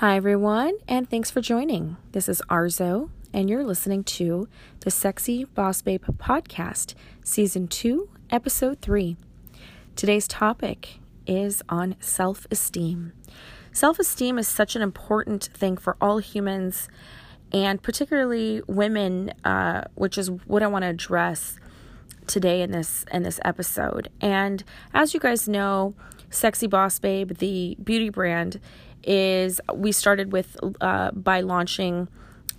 Hi, everyone, and thanks for joining. This is Arzo, and you're listening to the Sexy Boss Babe podcast, season two, episode three. Today's topic is on self esteem. Self esteem is such an important thing for all humans, and particularly women, uh, which is what I want to address today in this in this episode. And as you guys know, Sexy Boss Babe, the beauty brand, is we started with uh, by launching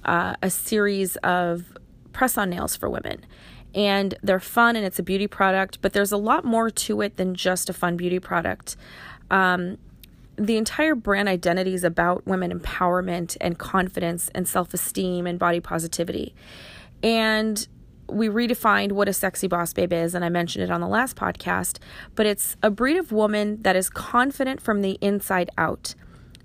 uh, a series of press on nails for women. And they're fun and it's a beauty product, but there's a lot more to it than just a fun beauty product. Um, the entire brand identity is about women empowerment and confidence and self esteem and body positivity. And we redefined what a sexy boss babe is, and I mentioned it on the last podcast, but it's a breed of woman that is confident from the inside out.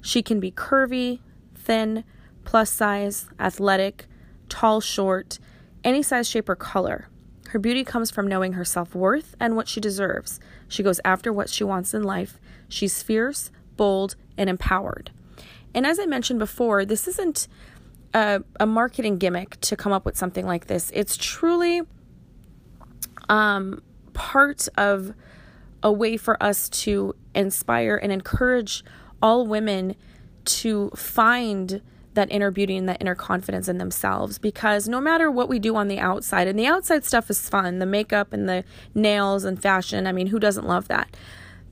She can be curvy, thin, plus size, athletic, tall, short, any size, shape, or color. Her beauty comes from knowing her self worth and what she deserves. She goes after what she wants in life. She's fierce, bold, and empowered. And as I mentioned before, this isn't a, a marketing gimmick to come up with something like this. It's truly um, part of a way for us to inspire and encourage all women to find that inner beauty and that inner confidence in themselves because no matter what we do on the outside, and the outside stuff is fun the makeup and the nails and fashion, I mean, who doesn't love that?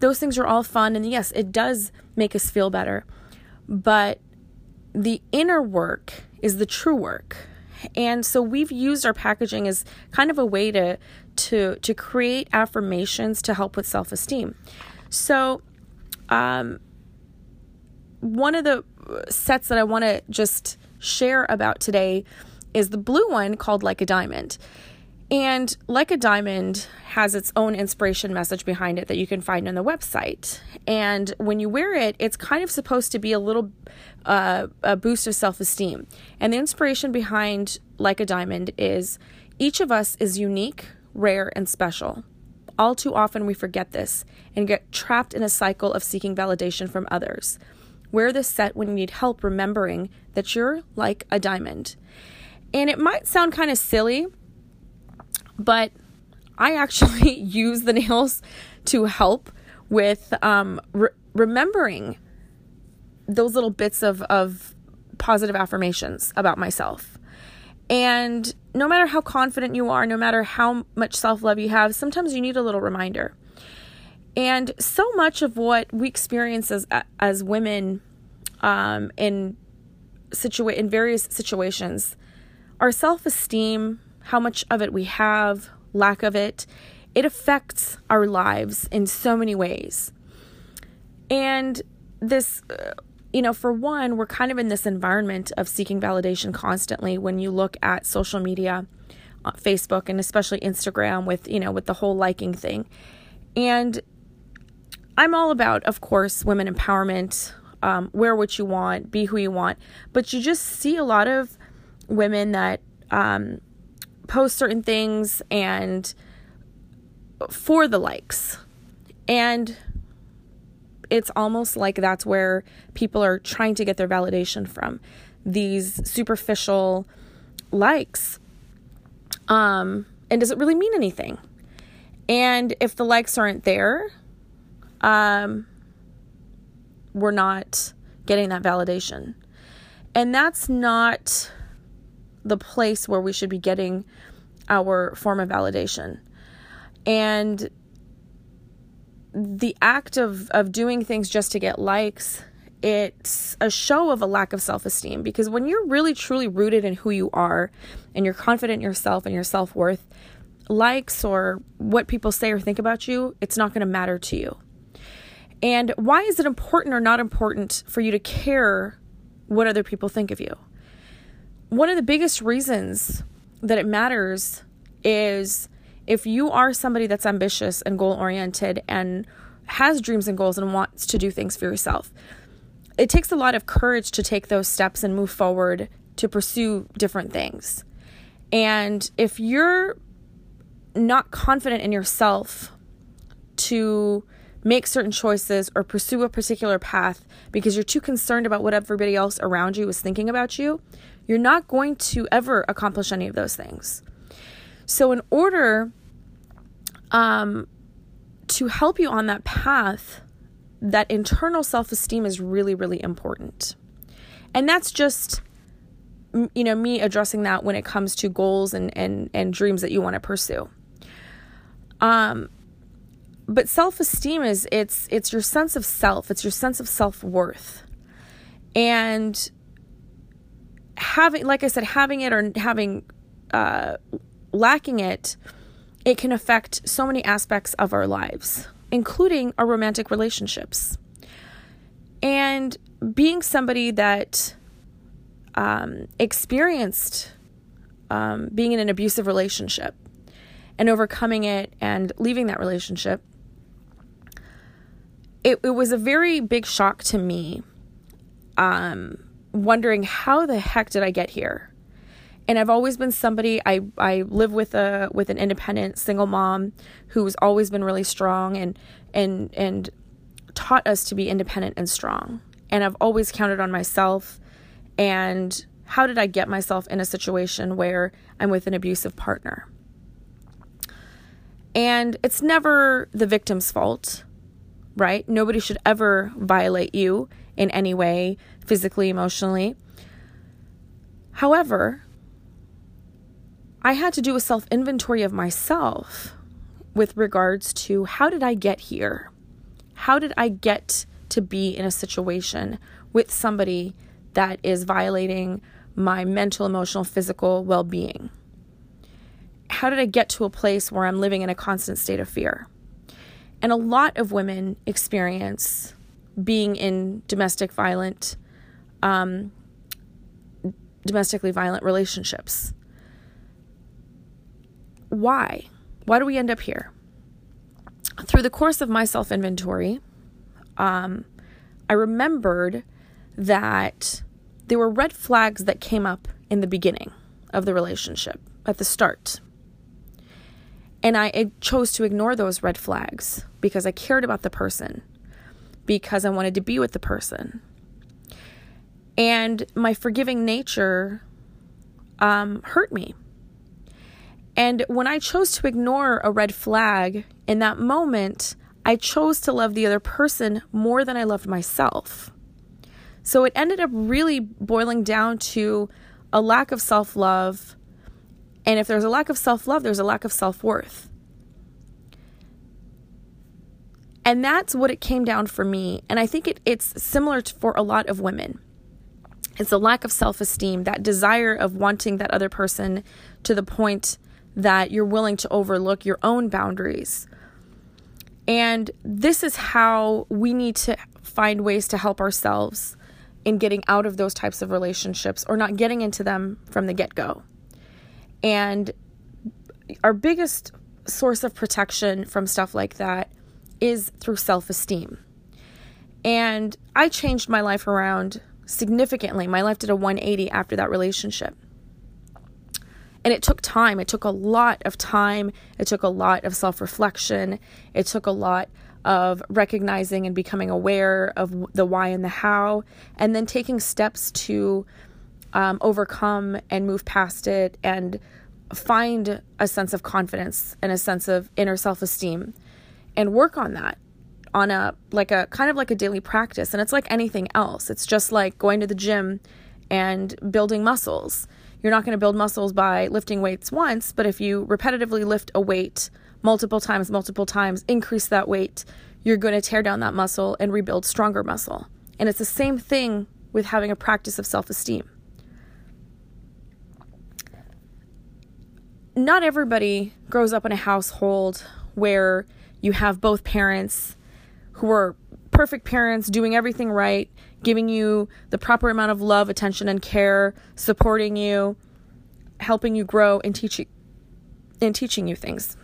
Those things are all fun, and yes, it does make us feel better. But the inner work is the true work. And so we've used our packaging as kind of a way to to to create affirmations to help with self-esteem. So um one of the sets that I want to just share about today is the blue one called Like a Diamond. And Like a Diamond has its own inspiration message behind it that you can find on the website. And when you wear it, it's kind of supposed to be a little uh, a boost of self esteem. And the inspiration behind Like a Diamond is each of us is unique, rare, and special. All too often, we forget this and get trapped in a cycle of seeking validation from others. Wear this set when you need help remembering that you're like a diamond. And it might sound kind of silly, but I actually use the nails to help with um, re- remembering those little bits of, of positive affirmations about myself. And no matter how confident you are, no matter how much self love you have, sometimes you need a little reminder. And so much of what we experience as as women um, in situa- in various situations, our self esteem, how much of it we have, lack of it, it affects our lives in so many ways. And this, uh, you know, for one, we're kind of in this environment of seeking validation constantly when you look at social media, uh, Facebook, and especially Instagram with, you know, with the whole liking thing. And I'm all about, of course, women empowerment, um, wear what you want, be who you want. But you just see a lot of women that um, post certain things and for the likes. And it's almost like that's where people are trying to get their validation from these superficial likes. Um, and does it really mean anything? And if the likes aren't there, um, we're not getting that validation. And that's not the place where we should be getting our form of validation. And the act of, of doing things just to get likes, it's a show of a lack of self esteem because when you're really truly rooted in who you are and you're confident in yourself and your self worth, likes or what people say or think about you, it's not going to matter to you. And why is it important or not important for you to care what other people think of you? One of the biggest reasons that it matters is if you are somebody that's ambitious and goal oriented and has dreams and goals and wants to do things for yourself, it takes a lot of courage to take those steps and move forward to pursue different things. And if you're not confident in yourself to make certain choices or pursue a particular path because you're too concerned about what everybody else around you is thinking about you, you're not going to ever accomplish any of those things. So, in order um, to help you on that path, that internal self esteem is really, really important. And that's just you know me addressing that when it comes to goals and and and dreams that you want to pursue um but self-esteem is it's it's your sense of self. It's your sense of self-worth. And having like i said having it or having uh lacking it it can affect so many aspects of our lives including our romantic relationships. And being somebody that um, experienced um, being in an abusive relationship and overcoming it and leaving that relationship, it, it was a very big shock to me. Um, wondering how the heck did I get here? And I've always been somebody I, I live with a with an independent single mom who's always been really strong and and and taught us to be independent and strong. And I've always counted on myself and how did I get myself in a situation where I'm with an abusive partner? And it's never the victim's fault, right? Nobody should ever violate you in any way, physically, emotionally. However, I had to do a self inventory of myself with regards to how did I get here? How did I get to be in a situation with somebody that is violating my mental, emotional, physical well being? How did I get to a place where I'm living in a constant state of fear? And a lot of women experience being in domestic violent, um, domestically violent relationships. Why? Why do we end up here? Through the course of my self inventory, um, I remembered that there were red flags that came up in the beginning of the relationship, at the start. And I chose to ignore those red flags because I cared about the person, because I wanted to be with the person. And my forgiving nature um, hurt me. And when I chose to ignore a red flag in that moment, I chose to love the other person more than I loved myself. So it ended up really boiling down to a lack of self love. And if there's a lack of self love, there's a lack of self worth. And that's what it came down for me. And I think it, it's similar to, for a lot of women. It's a lack of self esteem, that desire of wanting that other person to the point that you're willing to overlook your own boundaries. And this is how we need to find ways to help ourselves in getting out of those types of relationships or not getting into them from the get go. And our biggest source of protection from stuff like that is through self esteem. And I changed my life around significantly. My life did a 180 after that relationship. And it took time. It took a lot of time. It took a lot of self reflection. It took a lot of recognizing and becoming aware of the why and the how, and then taking steps to um, overcome and move past it and find a sense of confidence and a sense of inner self esteem and work on that on a like a kind of like a daily practice. And it's like anything else. It's just like going to the gym and building muscles. You're not going to build muscles by lifting weights once but if you repetitively lift a weight multiple times, multiple times, increase that weight, you're going to tear down that muscle and rebuild stronger muscle. And it's the same thing with having a practice of self Not everybody grows up in a household where you have both parents who are perfect parents, doing everything right, giving you the proper amount of love, attention, and care, supporting you, helping you grow, and teaching and teaching you things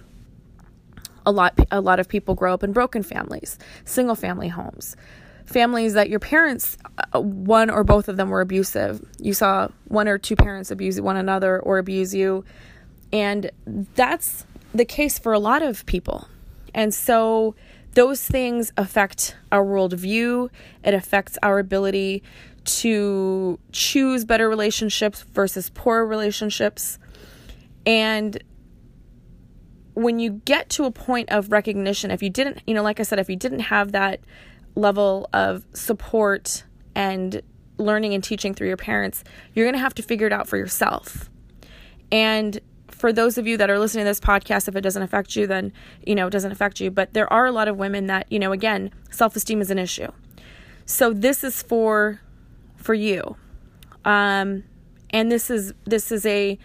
a lot a lot of people grow up in broken families, single family homes, families that your parents uh, one or both of them were abusive. You saw one or two parents abuse one another or abuse you, and that's the case for a lot of people. And so those things affect our worldview, it affects our ability to choose better relationships versus poor relationships. And when you get to a point of recognition, if you didn't, you know, like I said, if you didn't have that level of support and learning and teaching through your parents, you're going to have to figure it out for yourself. And for those of you that are listening to this podcast, if it doesn't affect you, then, you know, it doesn't affect you. But there are a lot of women that, you know, again, self esteem is an issue. So this is for for you. Um, and this is this is a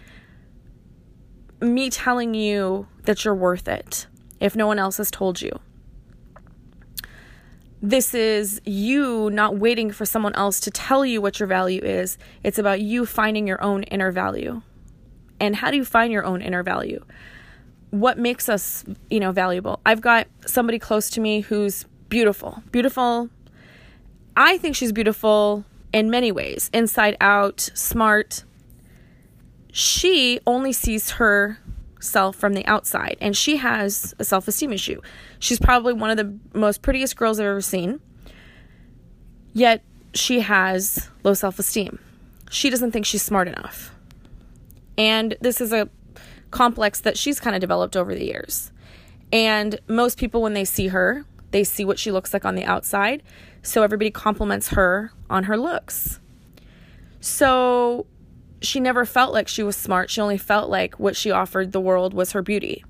me telling you that you're worth it if no one else has told you. This is you not waiting for someone else to tell you what your value is. It's about you finding your own inner value. And how do you find your own inner value? What makes us, you know, valuable? I've got somebody close to me who's beautiful. Beautiful. I think she's beautiful in many ways, inside out, smart. She only sees herself from the outside and she has a self-esteem issue. She's probably one of the most prettiest girls I've ever seen. Yet she has low self-esteem. She doesn't think she's smart enough. And this is a complex that she's kind of developed over the years. And most people, when they see her, they see what she looks like on the outside. So everybody compliments her on her looks. So she never felt like she was smart. She only felt like what she offered the world was her beauty.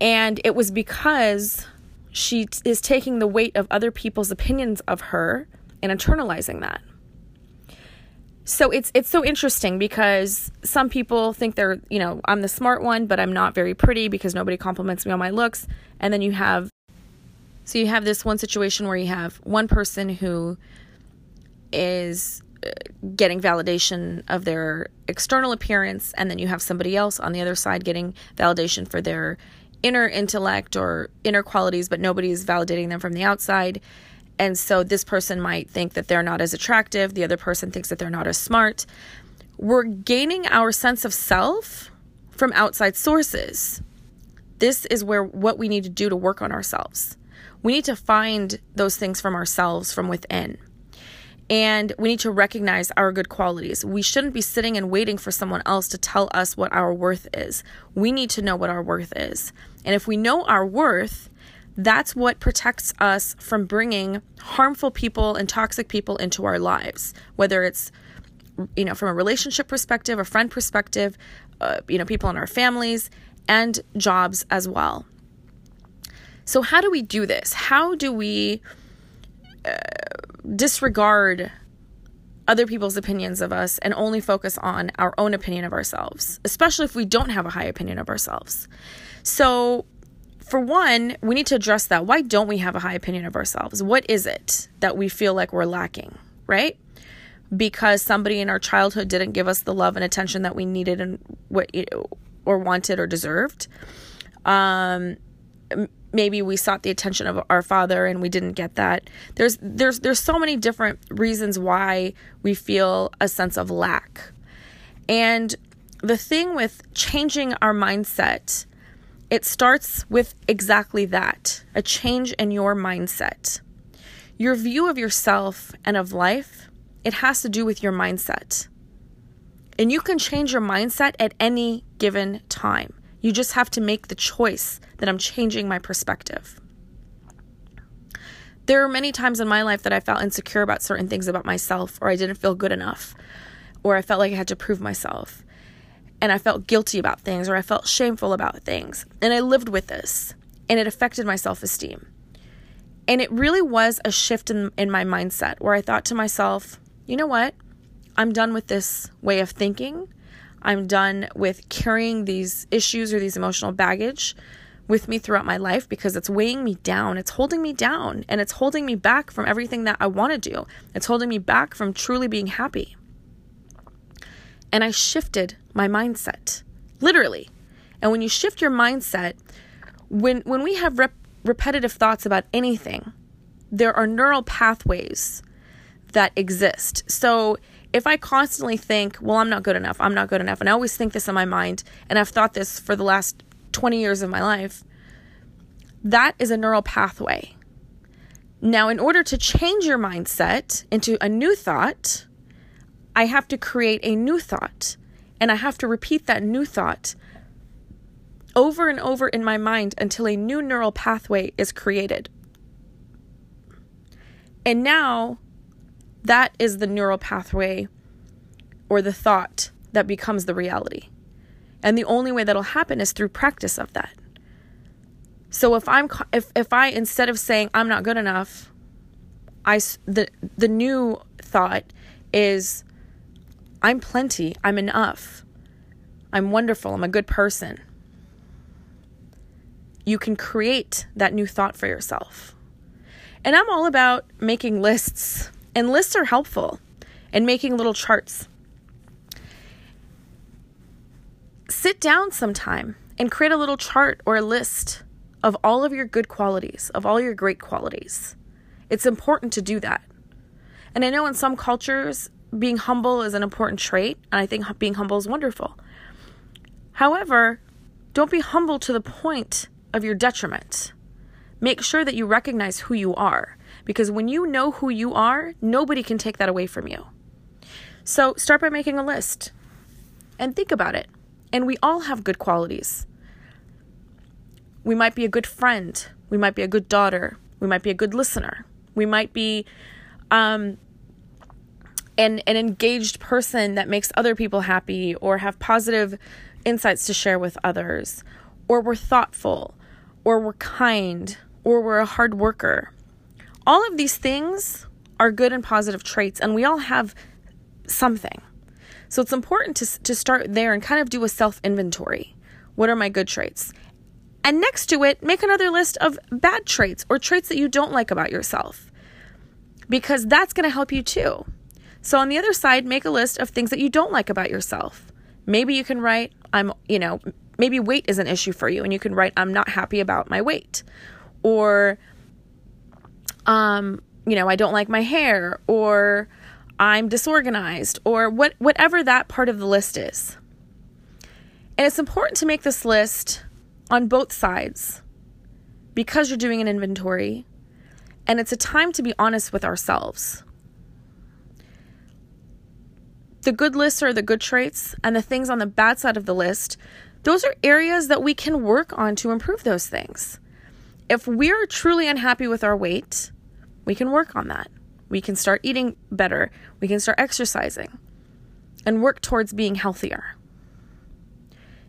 And it was because she t- is taking the weight of other people's opinions of her and internalizing that so it's it's so interesting because some people think they're you know I'm the smart one but I'm not very pretty because nobody compliments me on my looks. And then you have so you have this one situation where you have one person who is uh, getting validation of their external appearance and then you have somebody else on the other side getting validation for their inner intellect or inner qualities but nobody's validating them from the outside and so this person might think that they're not as attractive, the other person thinks that they're not as smart. We're gaining our sense of self from outside sources. This is where what we need to do to work on ourselves. We need to find those things from ourselves from within. And we need to recognize our good qualities. We shouldn't be sitting and waiting for someone else to tell us what our worth is. We need to know what our worth is. And if we know our worth, that's what protects us from bringing harmful people and toxic people into our lives, whether it's you know from a relationship perspective, a friend perspective, uh, you know people in our families and jobs as well. So how do we do this? How do we uh, disregard other people's opinions of us and only focus on our own opinion of ourselves, especially if we don't have a high opinion of ourselves. So, for one, we need to address that. Why don't we have a high opinion of ourselves? What is it that we feel like we're lacking, right? Because somebody in our childhood didn't give us the love and attention that we needed and what or wanted or deserved. Um, maybe we sought the attention of our father and we didn't get that. There's there's there's so many different reasons why we feel a sense of lack. And the thing with changing our mindset it starts with exactly that a change in your mindset. Your view of yourself and of life, it has to do with your mindset. And you can change your mindset at any given time. You just have to make the choice that I'm changing my perspective. There are many times in my life that I felt insecure about certain things about myself, or I didn't feel good enough, or I felt like I had to prove myself and I felt guilty about things or I felt shameful about things. And I lived with this and it affected my self esteem. And it really was a shift in, in my mindset where I thought to myself, you know what? I'm done with this way of thinking. I'm done with carrying these issues or these emotional baggage with me throughout my life because it's weighing me down. It's holding me down and it's holding me back from everything that I want to do. It's holding me back from truly being happy. And I shifted my mindset, literally. And when you shift your mindset, when, when we have rep- repetitive thoughts about anything, there are neural pathways that exist. So if I constantly think, well, I'm not good enough, I'm not good enough, and I always think this in my mind, and I've thought this for the last 20 years of my life, That is a neural pathway. Now, in order to change your mindset into a new thought, I have to create a new thought and I have to repeat that new thought over and over in my mind until a new neural pathway is created. And now that is the neural pathway or the thought that becomes the reality. And the only way that'll happen is through practice of that. So if I'm if if I instead of saying I'm not good enough, I the the new thought is I'm plenty, I'm enough. I'm wonderful, I'm a good person. You can create that new thought for yourself. And I'm all about making lists, and lists are helpful, and making little charts. Sit down sometime and create a little chart or a list of all of your good qualities, of all your great qualities. It's important to do that. And I know in some cultures, being humble is an important trait, and I think being humble is wonderful. However, don't be humble to the point of your detriment. Make sure that you recognize who you are, because when you know who you are, nobody can take that away from you. So start by making a list and think about it. And we all have good qualities. We might be a good friend, we might be a good daughter, we might be a good listener, we might be um, an, an engaged person that makes other people happy or have positive insights to share with others, or we're thoughtful, or we're kind, or we're a hard worker. All of these things are good and positive traits, and we all have something. So it's important to, to start there and kind of do a self inventory. What are my good traits? And next to it, make another list of bad traits or traits that you don't like about yourself, because that's going to help you too. So on the other side, make a list of things that you don't like about yourself. Maybe you can write, I'm, you know, maybe weight is an issue for you and you can write, I'm not happy about my weight. Or, um, you know, I don't like my hair or I'm disorganized or what, whatever that part of the list is. And it's important to make this list on both sides because you're doing an inventory and it's a time to be honest with ourselves the good lists are the good traits, and the things on the bad side of the list, those are areas that we can work on to improve those things. If we're truly unhappy with our weight, we can work on that. We can start eating better. We can start exercising and work towards being healthier.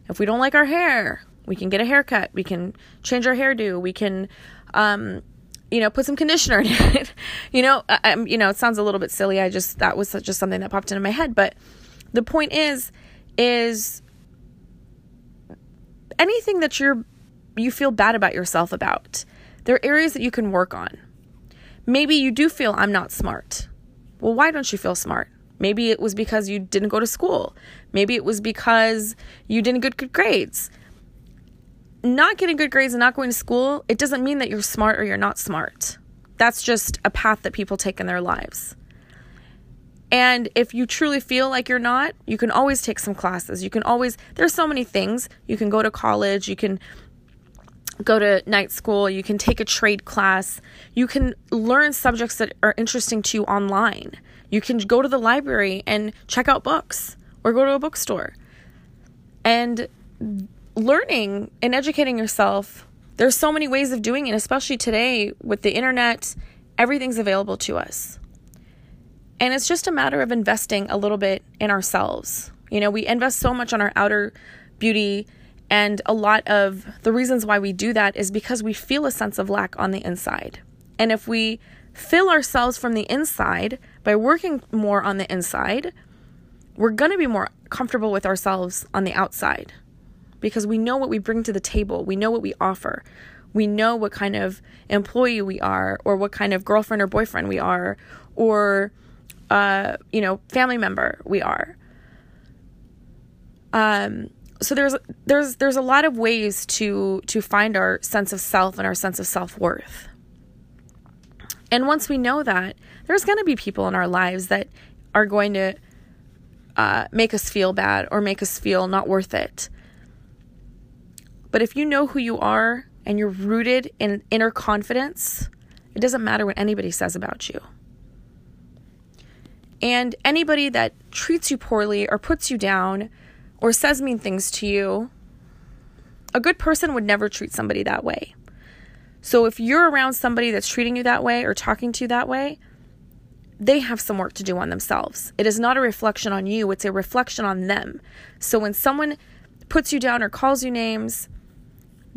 If we don't like our hair, we can get a haircut. We can change our hairdo. We can um, you know, put some conditioner in it. you know, I, you know, it sounds a little bit silly. I just that was just something that popped into my head, but the point is is anything that you're you feel bad about yourself about. There are areas that you can work on. Maybe you do feel I'm not smart. Well, why don't you feel smart? Maybe it was because you didn't go to school. Maybe it was because you didn't get good grades not getting good grades and not going to school, it doesn't mean that you're smart or you're not smart. That's just a path that people take in their lives. And if you truly feel like you're not, you can always take some classes. You can always, there's so many things. You can go to college, you can go to night school, you can take a trade class, you can learn subjects that are interesting to you online. You can go to the library and check out books or go to a bookstore. And learning and educating yourself, there's so many ways of doing it, especially today with the internet, everything's available to us. And it's just a matter of investing a little bit in ourselves. You know, we invest so much on our outer beauty, and a lot of the reasons why we do that is because we feel a sense of lack on the inside. And if we fill ourselves from the inside by working more on the inside, we're going to be more comfortable with ourselves on the outside because we know what we bring to the table, we know what we offer. We know what kind of employee we are, or what kind of girlfriend or boyfriend we are, or, uh, you know, family member we are. Um, so there's there's there's a lot of ways to to find our sense of self and our sense of self-worth. And once we know that, there's going to be people in our lives that are going to uh, make us feel bad or make us feel not worth it. But if you know who you are and you're rooted in inner confidence, it doesn't matter what anybody says about you. And anybody that treats you poorly or puts you down or says mean things to you, a good person would never treat somebody that way. So if you're around somebody that's treating you that way or talking to you that way, they have some work to do on themselves. It is not a reflection on you, it's a reflection on them. So when someone puts you down or calls you names,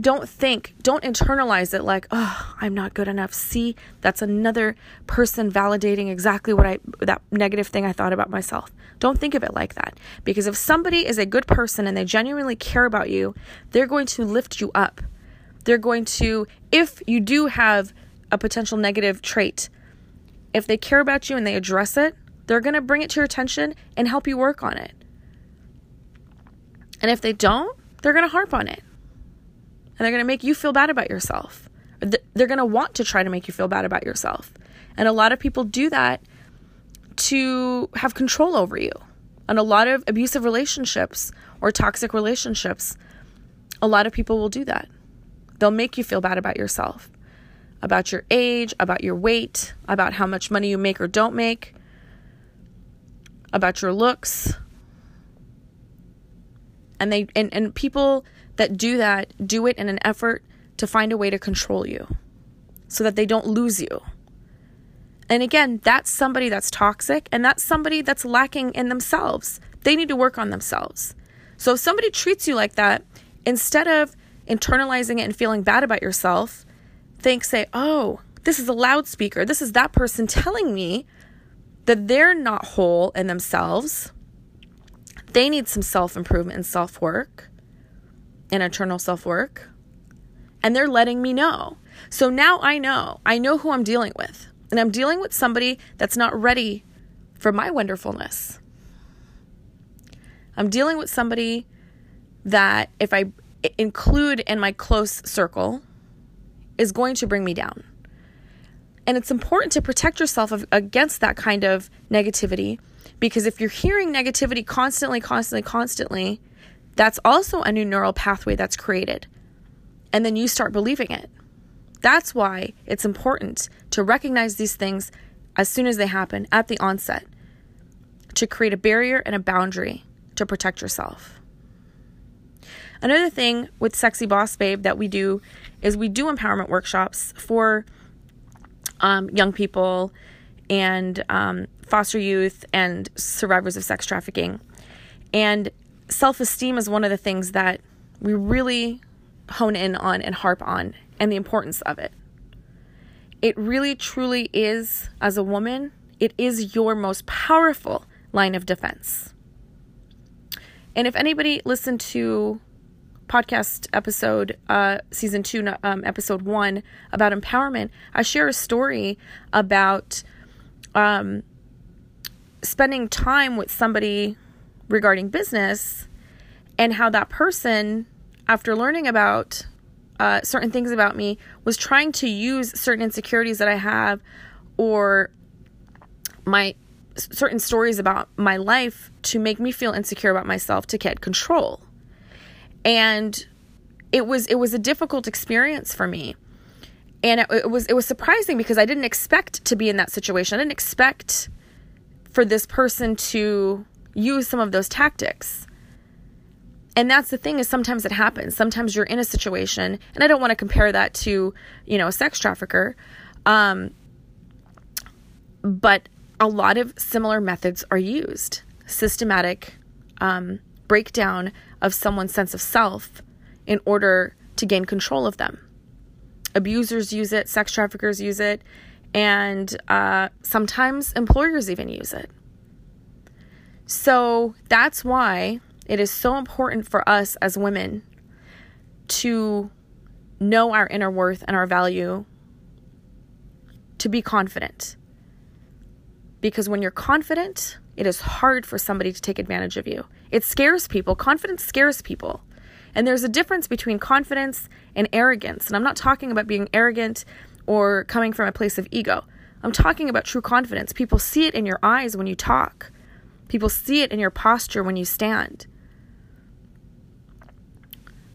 don't think, don't internalize it like, oh, I'm not good enough. See, that's another person validating exactly what I, that negative thing I thought about myself. Don't think of it like that. Because if somebody is a good person and they genuinely care about you, they're going to lift you up. They're going to, if you do have a potential negative trait, if they care about you and they address it, they're going to bring it to your attention and help you work on it. And if they don't, they're going to harp on it and they're going to make you feel bad about yourself. They're going to want to try to make you feel bad about yourself. And a lot of people do that to have control over you. And a lot of abusive relationships or toxic relationships, a lot of people will do that. They'll make you feel bad about yourself, about your age, about your weight, about how much money you make or don't make, about your looks. And they and, and people that do that do it in an effort to find a way to control you so that they don't lose you. And again, that's somebody that's toxic and that's somebody that's lacking in themselves. They need to work on themselves. So if somebody treats you like that, instead of internalizing it and feeling bad about yourself, think, say, oh, this is a loudspeaker. This is that person telling me that they're not whole in themselves. They need some self improvement and self work and eternal self work. And they're letting me know. So now I know. I know who I'm dealing with. And I'm dealing with somebody that's not ready for my wonderfulness. I'm dealing with somebody that, if I include in my close circle, is going to bring me down. And it's important to protect yourself against that kind of negativity because if you're hearing negativity constantly, constantly, constantly, that's also a new neural pathway that's created. And then you start believing it. That's why it's important to recognize these things as soon as they happen at the onset to create a barrier and a boundary to protect yourself. Another thing with Sexy Boss Babe that we do is we do empowerment workshops for um, young people and um, foster youth and survivors of sex trafficking. And self esteem is one of the things that we really hone in on and harp on and the importance of it. It really truly is, as a woman, it is your most powerful line of defense. And if anybody listened to podcast episode, uh, season two, um, episode one about empowerment, I share a story about um, spending time with somebody regarding business and how that person, after learning about uh, certain things about me, was trying to use certain insecurities that I have or my certain stories about my life to make me feel insecure about myself to get control. And it was it was a difficult experience for me. And it, it was it was surprising because I didn't expect to be in that situation. I didn't expect for this person to use some of those tactics. And that's the thing is sometimes it happens. Sometimes you're in a situation, and I don't want to compare that to, you know, a sex trafficker. Um, but a lot of similar methods are used. Systematic um, breakdown of someone's sense of self in order to gain control of them. Abusers use it, sex traffickers use it, and uh, sometimes employers even use it. So that's why it is so important for us as women to know our inner worth and our value, to be confident. Because when you're confident, it is hard for somebody to take advantage of you. It scares people. Confidence scares people. And there's a difference between confidence and arrogance. And I'm not talking about being arrogant or coming from a place of ego. I'm talking about true confidence. People see it in your eyes when you talk. People see it in your posture when you stand.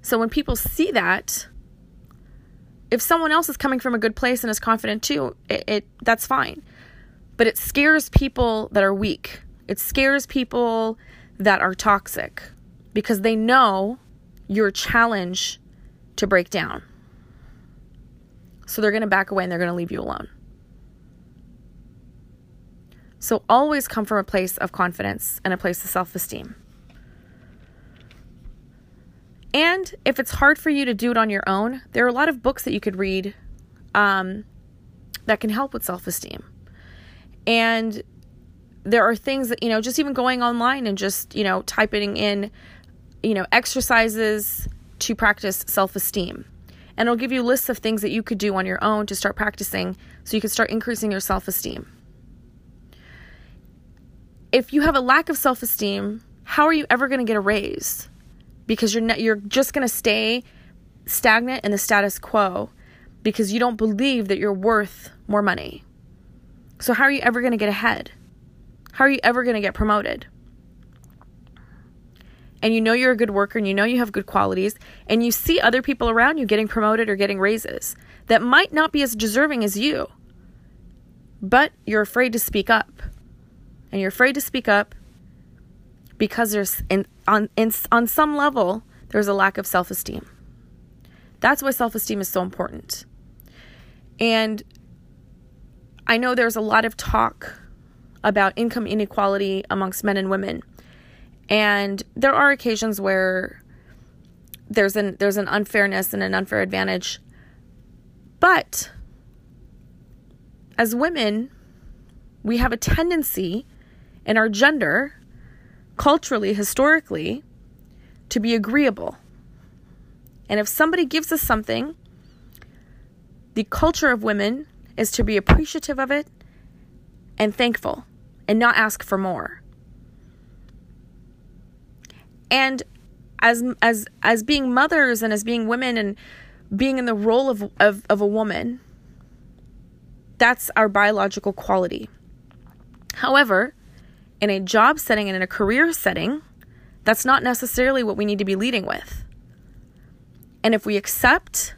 So when people see that, if someone else is coming from a good place and is confident too, it, it that's fine. But it scares people that are weak. It scares people that are toxic because they know your challenge to break down. So they're going to back away and they're going to leave you alone. So always come from a place of confidence and a place of self esteem. And if it's hard for you to do it on your own, there are a lot of books that you could read um, that can help with self esteem. And there are things that, you know, just even going online and just, you know, typing in, you know, exercises to practice self esteem. And it'll give you lists of things that you could do on your own to start practicing so you can start increasing your self esteem. If you have a lack of self esteem, how are you ever going to get a raise? because you're you're just going to stay stagnant in the status quo because you don't believe that you're worth more money. So how are you ever going to get ahead? How are you ever going to get promoted? And you know you're a good worker and you know you have good qualities and you see other people around you getting promoted or getting raises that might not be as deserving as you. But you're afraid to speak up. And you're afraid to speak up because there's in, on in, on some level there's a lack of self-esteem. That's why self-esteem is so important. And I know there's a lot of talk about income inequality amongst men and women. And there are occasions where there's an there's an unfairness and an unfair advantage. But as women, we have a tendency in our gender culturally, historically, to be agreeable. And if somebody gives us something, the culture of women is to be appreciative of it and thankful and not ask for more. And as as as being mothers and as being women and being in the role of, of, of a woman, that's our biological quality. However, in a job setting and in a career setting, that's not necessarily what we need to be leading with. And if we accept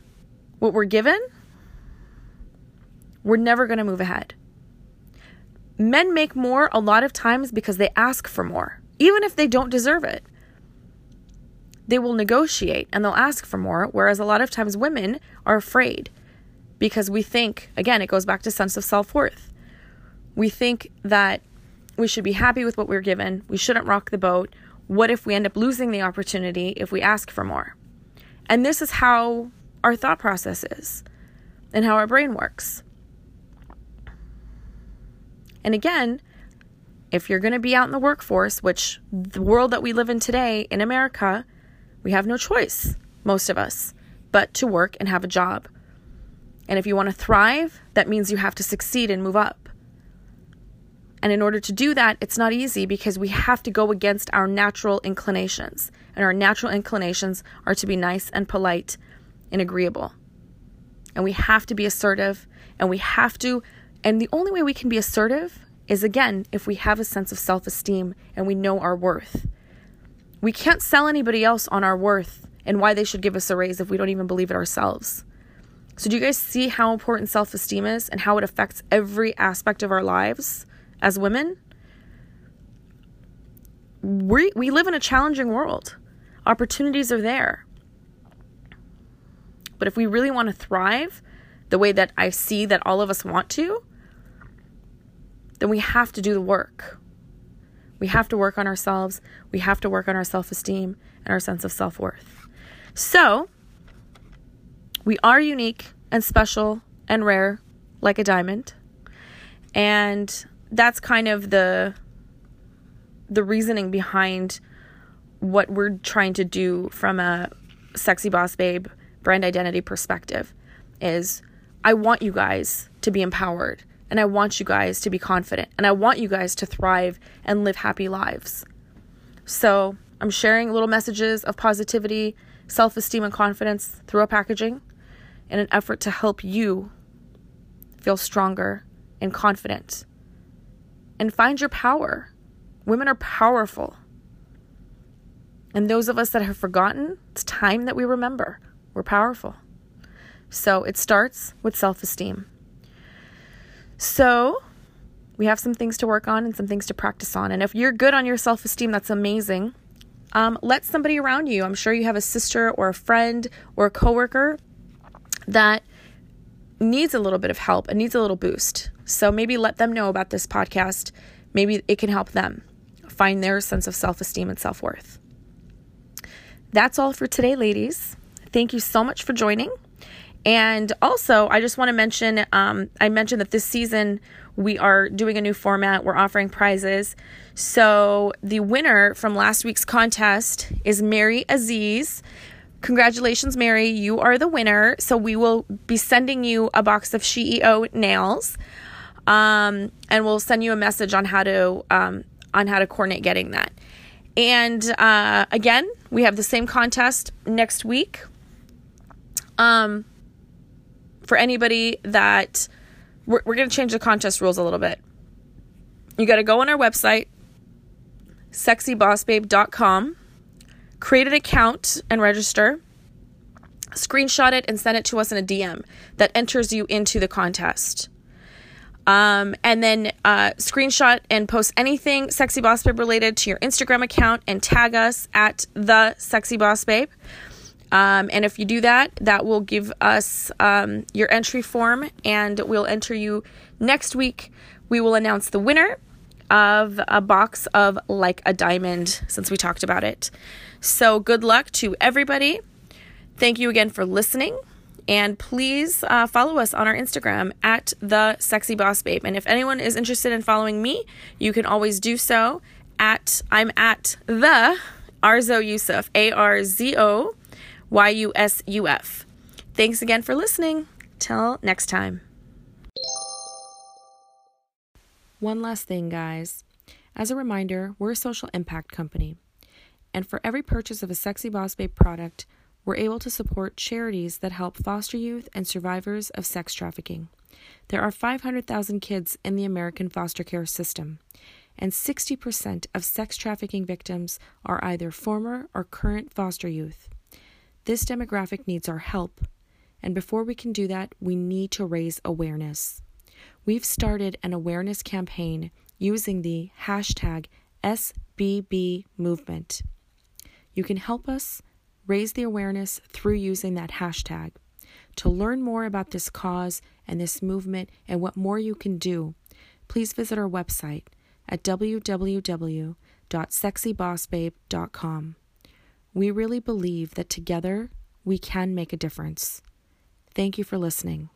what we're given, we're never going to move ahead. Men make more a lot of times because they ask for more, even if they don't deserve it. They will negotiate and they'll ask for more, whereas a lot of times women are afraid because we think, again, it goes back to sense of self worth. We think that we should be happy with what we're given. We shouldn't rock the boat. What if we end up losing the opportunity if we ask for more? And this is how our thought process is and how our brain works. And again, if you're going to be out in the workforce, which the world that we live in today in America, we have no choice, most of us, but to work and have a job. And if you want to thrive, that means you have to succeed and move up. And in order to do that, it's not easy because we have to go against our natural inclinations. And our natural inclinations are to be nice and polite and agreeable. And we have to be assertive and we have to, and the only way we can be assertive is again if we have a sense of self esteem and we know our worth. We can't sell anybody else on our worth and why they should give us a raise if we don't even believe it ourselves. So, do you guys see how important self esteem is and how it affects every aspect of our lives? As women, we, we live in a challenging world. Opportunities are there. But if we really want to thrive the way that I see that all of us want to, then we have to do the work. We have to work on ourselves. We have to work on our self esteem and our sense of self worth. So, we are unique and special and rare like a diamond. And that's kind of the the reasoning behind what we're trying to do from a sexy boss babe brand identity perspective is I want you guys to be empowered and I want you guys to be confident and I want you guys to thrive and live happy lives. So, I'm sharing little messages of positivity, self-esteem and confidence through a packaging in an effort to help you feel stronger and confident and find your power. Women are powerful. And those of us that have forgotten, it's time that we remember we're powerful. So it starts with self esteem. So we have some things to work on and some things to practice on. And if you're good on your self esteem, that's amazing. Um, let somebody around you, I'm sure you have a sister or a friend or a coworker that needs a little bit of help and needs a little boost. So maybe let them know about this podcast. Maybe it can help them find their sense of self esteem and self worth. That's all for today, ladies. Thank you so much for joining. And also, I just want to mention um, I mentioned that this season we are doing a new format. We're offering prizes. So, the winner from last week's contest is Mary Aziz. Congratulations, Mary. You are the winner. So, we will be sending you a box of CEO nails. Um, and we'll send you a message on how to um, on how to coordinate getting that. And uh, again, we have the same contest next week. Um, for anybody that we're, we're going to change the contest rules a little bit. You got to go on our website, sexybossbabe.com, create an account and register, screenshot it, and send it to us in a DM that enters you into the contest. Um, and then uh, screenshot and post anything Sexy Boss Babe related to your Instagram account and tag us at the Sexy Boss Babe. Um, and if you do that, that will give us um, your entry form and we'll enter you next week. We will announce the winner of a box of Like a Diamond since we talked about it. So good luck to everybody. Thank you again for listening. And please uh, follow us on our Instagram at the Sexy Boss Babe. And if anyone is interested in following me, you can always do so at I'm at the Arzo Yusuf, A R Z O Y U S U F. Thanks again for listening. Till next time. One last thing, guys. As a reminder, we're a social impact company. And for every purchase of a Sexy Boss Babe product, we're able to support charities that help foster youth and survivors of sex trafficking. There are 500,000 kids in the American foster care system, and 60% of sex trafficking victims are either former or current foster youth. This demographic needs our help, and before we can do that, we need to raise awareness. We've started an awareness campaign using the hashtag SBB movement. You can help us raise the awareness through using that hashtag. To learn more about this cause and this movement and what more you can do, please visit our website at www.sexybossbabe.com. We really believe that together we can make a difference. Thank you for listening.